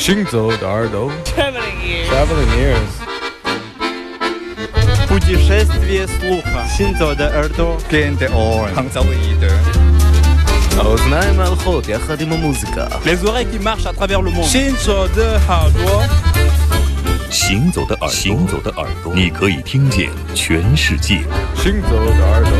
行走的耳朵 Traveling ears. Traveling ears Путешествие слуха. Синзо de耳朵. Gain the oil. האוזניים ההולכות יחד עם המוזיקה Les oreilles qui marchent à travers le monde. 行走的耳朵。行走的耳朵，行走的耳朵，你可以听见全世界。行走的耳朵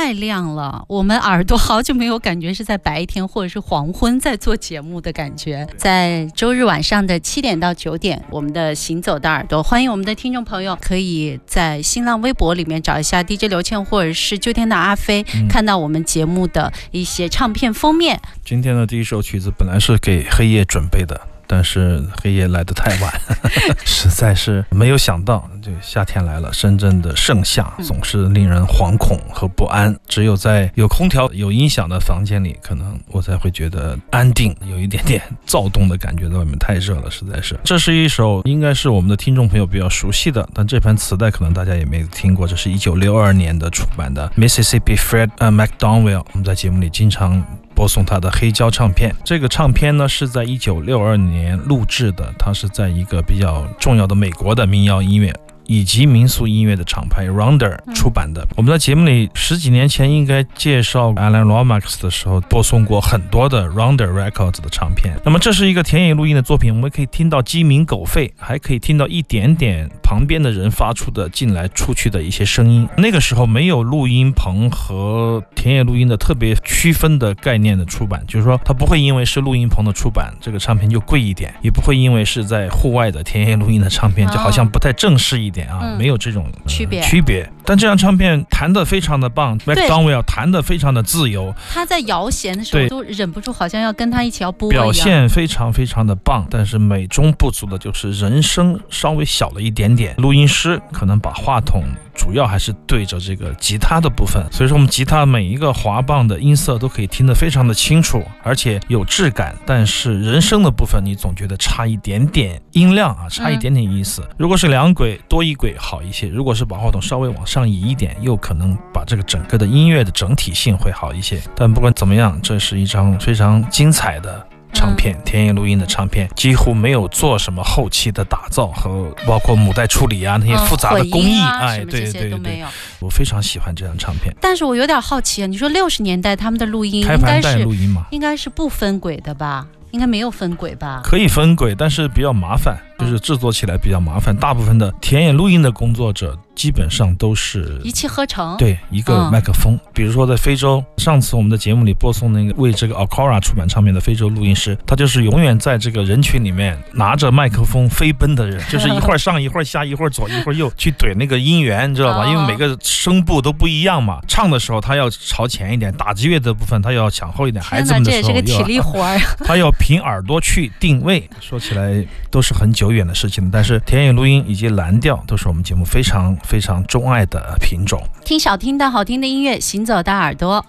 太亮了，我们耳朵好久没有感觉是在白天或者是黄昏在做节目的感觉。在周日晚上的七点到九点，我们的行走的耳朵，欢迎我们的听众朋友可以在新浪微博里面找一下 DJ 刘倩或者是秋天的阿飞，嗯看到我们节目的一些唱片封面。今天的第一首曲子本来是给黑夜准备的，但是黑夜来得太晚，实在是没有想到，这个夏天来了，深圳的盛夏嗯总是令人惶恐和不安。只有在有空调、有音响的房间里，可能我才会觉得安定，有一点点躁动的感觉。在外面太热了，实在是。这是一首应该是我们的听众朋友比较熟悉的，但这盘磁带可能大家也没听过。这是一九六二年的出版的 Mississippi Fred 呃 McDonwell，我们在节目里经常。播送他的黑胶唱片。这个唱片呢是在一九六二年录制的，它是在一个比较重要的美国的民谣音乐。以及民俗音乐的厂牌 Rounder 嗯出版的。我们在节目里十几年前应该介绍 Alan Lomax 的时候，播送过很多的 Rounder Records 的唱片。那么这是一个田野录音的作品，我们可以听到鸡鸣狗吠，还可以听到一点点旁边的人发出的进来出去的一些声音。那个时候没有录音棚和田野录音的特别区分的概念的出版，就是说它不会因为是录音棚的出版，这个唱片就贵一点，也不会因为是在户外的田野录音的唱片，就好像不太正式一点啊，嗯没有这种、呃区别区别。但这张唱片弹得非常的棒，McDonald 弹得非常的自由，他在摇弦的时候对都忍不住，好像要跟他一起要播一样。表现非常非常的棒，但是美中不足的就是人声稍微小了一点点，录音师可能把话筒主要还是对着这个吉他的部分，所以说我们吉他每一个滑棒的音色都可以听得非常的清楚，而且有质感，但是人声的部分你总觉得差一点点音量啊，差一点点意思。如果是两轨多一轨好一些，如果是把话筒稍微往上移一点，又可能把这个整个的音乐的整体性会好一些。但不管怎么样，这是一张非常精彩的。唱片田野录音的唱片几乎没有做什么后期的打造和包括母带处理啊那些复杂的工艺，哎，对对对，我非常喜欢这张唱片。但是我有点好奇啊，你说六十年代他们的录音开盘带应该是录音嘛，应该是不分轨的吧？应该没有分轨吧？可以分轨，但是比较麻烦，就是制作起来比较麻烦。大部分的田野录音的工作者基本上都是一气呵成。，对一个嗯麦克风，比如说在非洲，上次我们的节目里播送那个为这个 Alcora 出版唱片的非洲录音师，他就是永远在这个人群里面拿着麦克风飞奔的人，就是一会儿上一会儿下，一会儿左一会儿右去怼那个音源，你知道吧？哦因为每个声部都不一样嘛，唱的时候他要朝前一点，打击乐的部分他要抢后一点，孩子们的这也是个体时候又要力活儿呀。他要凭耳朵去定位，说起来都是很久远的事情，但是田野录音以及蓝调都是我们节目非常非常钟爱的品种。听小听到好听的音乐，行走的耳朵。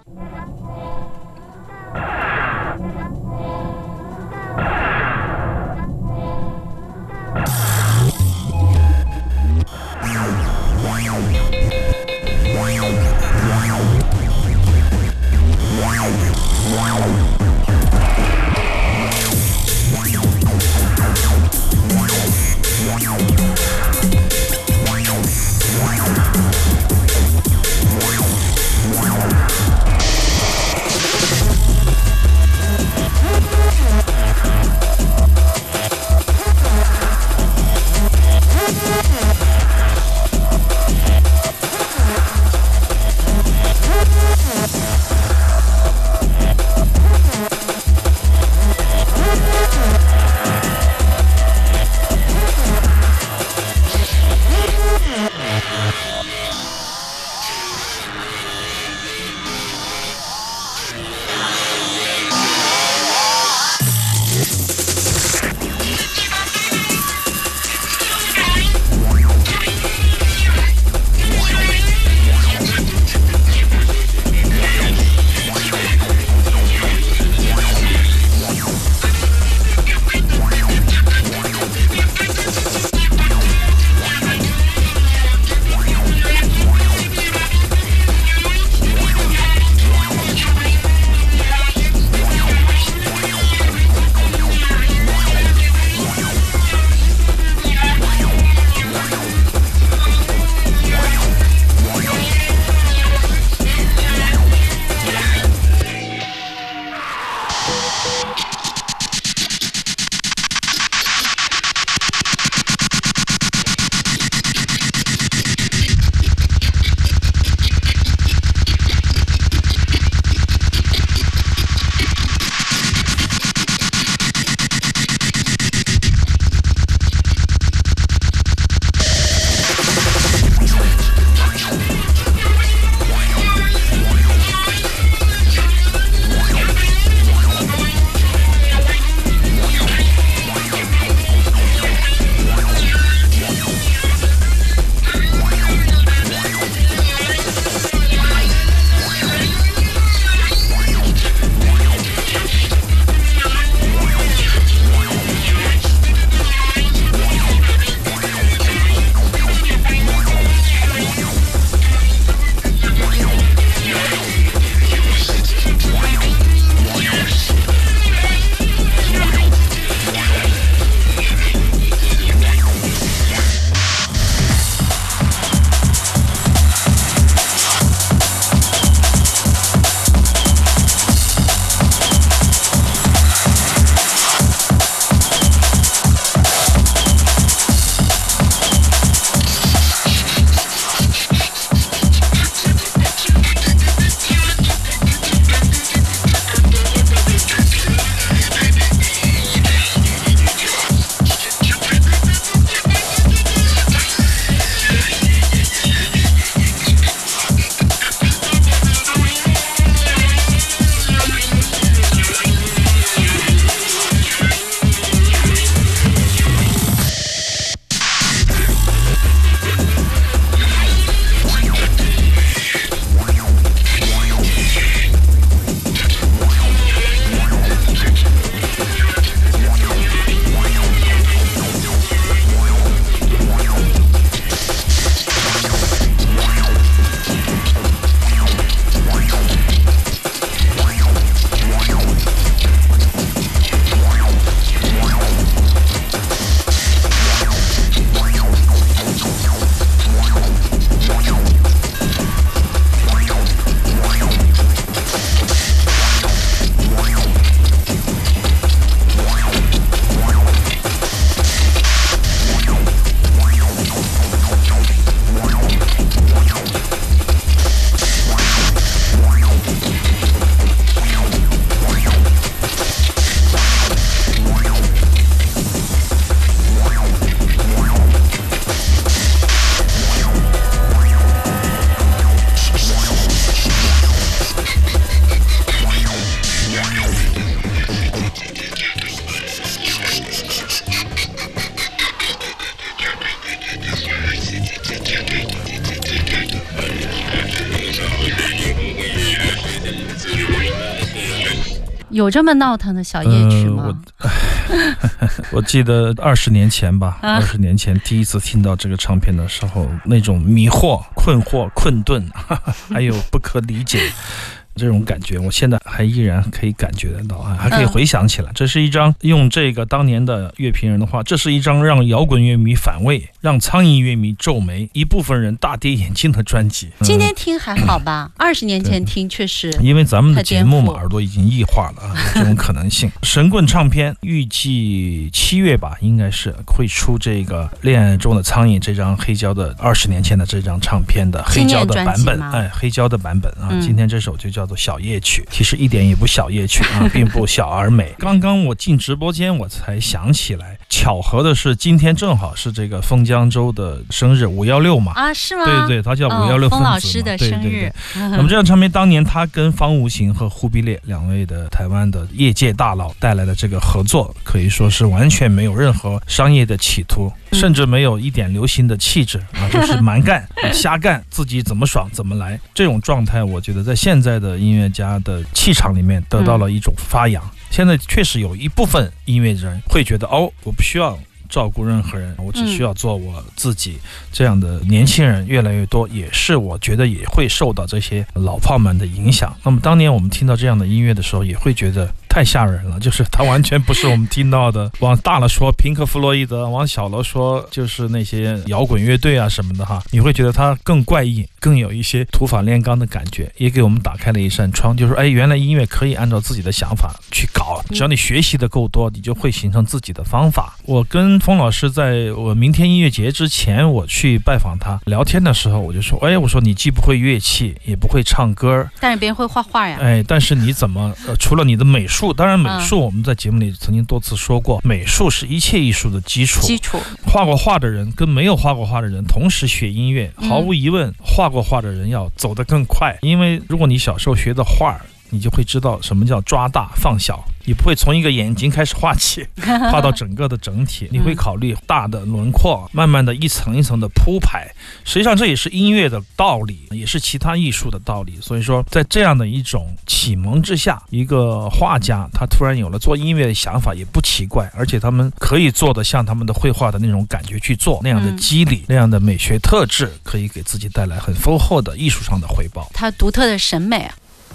有这么闹腾的小夜曲吗？呃 我记得二十年前吧，啊二十年前第一次听到这个唱片的时候，那种迷惑、困惑、困顿，还有不可理解。这种感觉，我现在还依然可以感觉得到啊，还可以嗯回想起来。这是一张用这个当年的乐评人的话，这是一张让摇滚乐迷反胃、让苍蝇乐迷皱眉、一部分人大跌眼镜的专辑。嗯 今天听还好吧？二十年前听确实因为咱们的节目嘛，耳朵已经异化了啊，有这种可能性。神棍唱片预计七月吧，应该是会出这个《恋爱中的苍蝇》这张黑胶的二十年前的这张唱片的黑胶的版本，哎，黑胶的版本啊。嗯今天这首就叫叫做《小夜曲》，其实一点也不小夜曲啊，并不小而美。刚刚我进直播间，我才想起来，巧合的是今天正好是这个封江州的生日，五幺六嘛。啊，是吗？对对，他叫五幺六封老师的生对对对日。那么这张唱片当年他跟方无形和忽必烈两位的台湾的业界大佬带来的这个合作，可以说是完全没有任何商业的企图，嗯甚至没有一点流行的气质啊，就是蛮干、瞎干，自己怎么爽怎么来。这种状态，我觉得在现在的音乐家的气场里面得到了一种发扬。现在确实有一部分音乐人会觉得，哦，我不需要。照顾任何人，我只需要做我自己。这样的年轻人越来越多，也是我觉得也会受到这些老炮们的影响。那么当年我们听到这样的音乐的时候，也会觉得太吓人了，就是它完全不是我们听到的。往大了说，平克·弗洛伊德；往小了说，就是那些摇滚乐队啊什么的哈，你会觉得它更怪异，更有一些土法炼钢的感觉，也给我们打开了一扇窗，就是哎，原来音乐可以按照自己的想法去搞，只要你学习的够多，你就会形成自己的方法。我跟冯老师在我明天音乐节之前，我去拜访他聊天的时候，我就说，哎，我说你既不会乐器，也不会唱歌，但是别人会画画呀。哎，但是你怎么呃，除了你的美术，当然美嗯术我们在节目里曾经多次说过，美术是一切艺术的基础。基础，画过画的人跟没有画过画的人同时学音乐，嗯毫无疑问，画过画的人要走得更快，因为如果你小时候学的画。你就会知道什么叫抓大放小，你不会从一个眼睛开始画起，画到整个的整体，你会考虑大的轮廓，慢慢的一层一层的铺排。实际上这也是音乐的道理，也是其他艺术的道理。所以说，在这样的一种启蒙之下，一个画家他突然有了做音乐的想法，也不奇怪。而且他们可以做的像他们的绘画的那种感觉去做，那样的嗯肌理，那样的美学特质，可以给自己带来很丰厚的艺术上的回报。他独特的审美啊。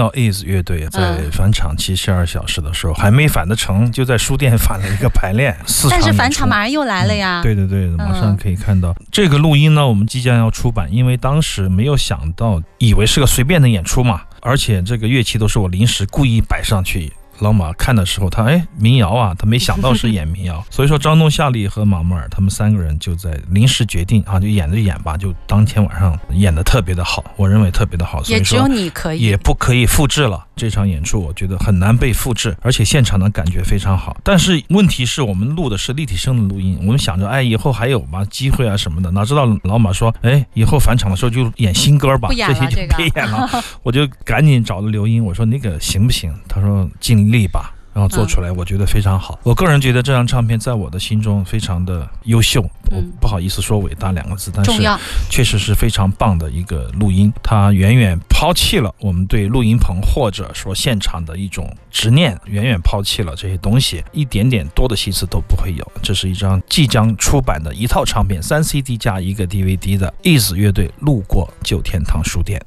是民谣 is 乐队在嗯返场七十二小时的时候，还没返得成，就在书店返了一个排练，但是返场马上又来了呀。对对对，马上可以看到、这个录音呢，我们即将要出版，因为当时没有想到，以为是个随便的演出嘛，而且这个乐器都是我临时故意摆上去。老马看的时候，他哎民谣啊，他没想到是演民谣，所以说张东、夏丽和马木尔他们三个人就在临时决定啊，就演着演吧，就当天晚上演的特别的好，我认为特别的好，所以也只有说你可以。也不可以复制了。这场演出我觉得很难被复制，而且现场的感觉非常好。但是问题是我们录的是立体声的录音，我们想着哎以后还有吧机会啊什么的，哪知道老马说哎以后返场的时候就演新歌吧，不演了这些就这个别演了。我就赶紧找了刘英，我说那个行不行？他说尽力吧。然后做出来，我觉得非常好。我个人觉得这张唱片在我的心中非常的优秀，我嗯不好意思说伟大两个字，但是，确实是非常棒的一个录音，它远远抛弃了我们对录音棚或者说现场的一种执念，远远抛弃了这些东西，一点点多的心思都不会有。这是一张即将出版的一套唱片，三 CD 加一个 DVD 的 Is 乐队路过旧天堂书店。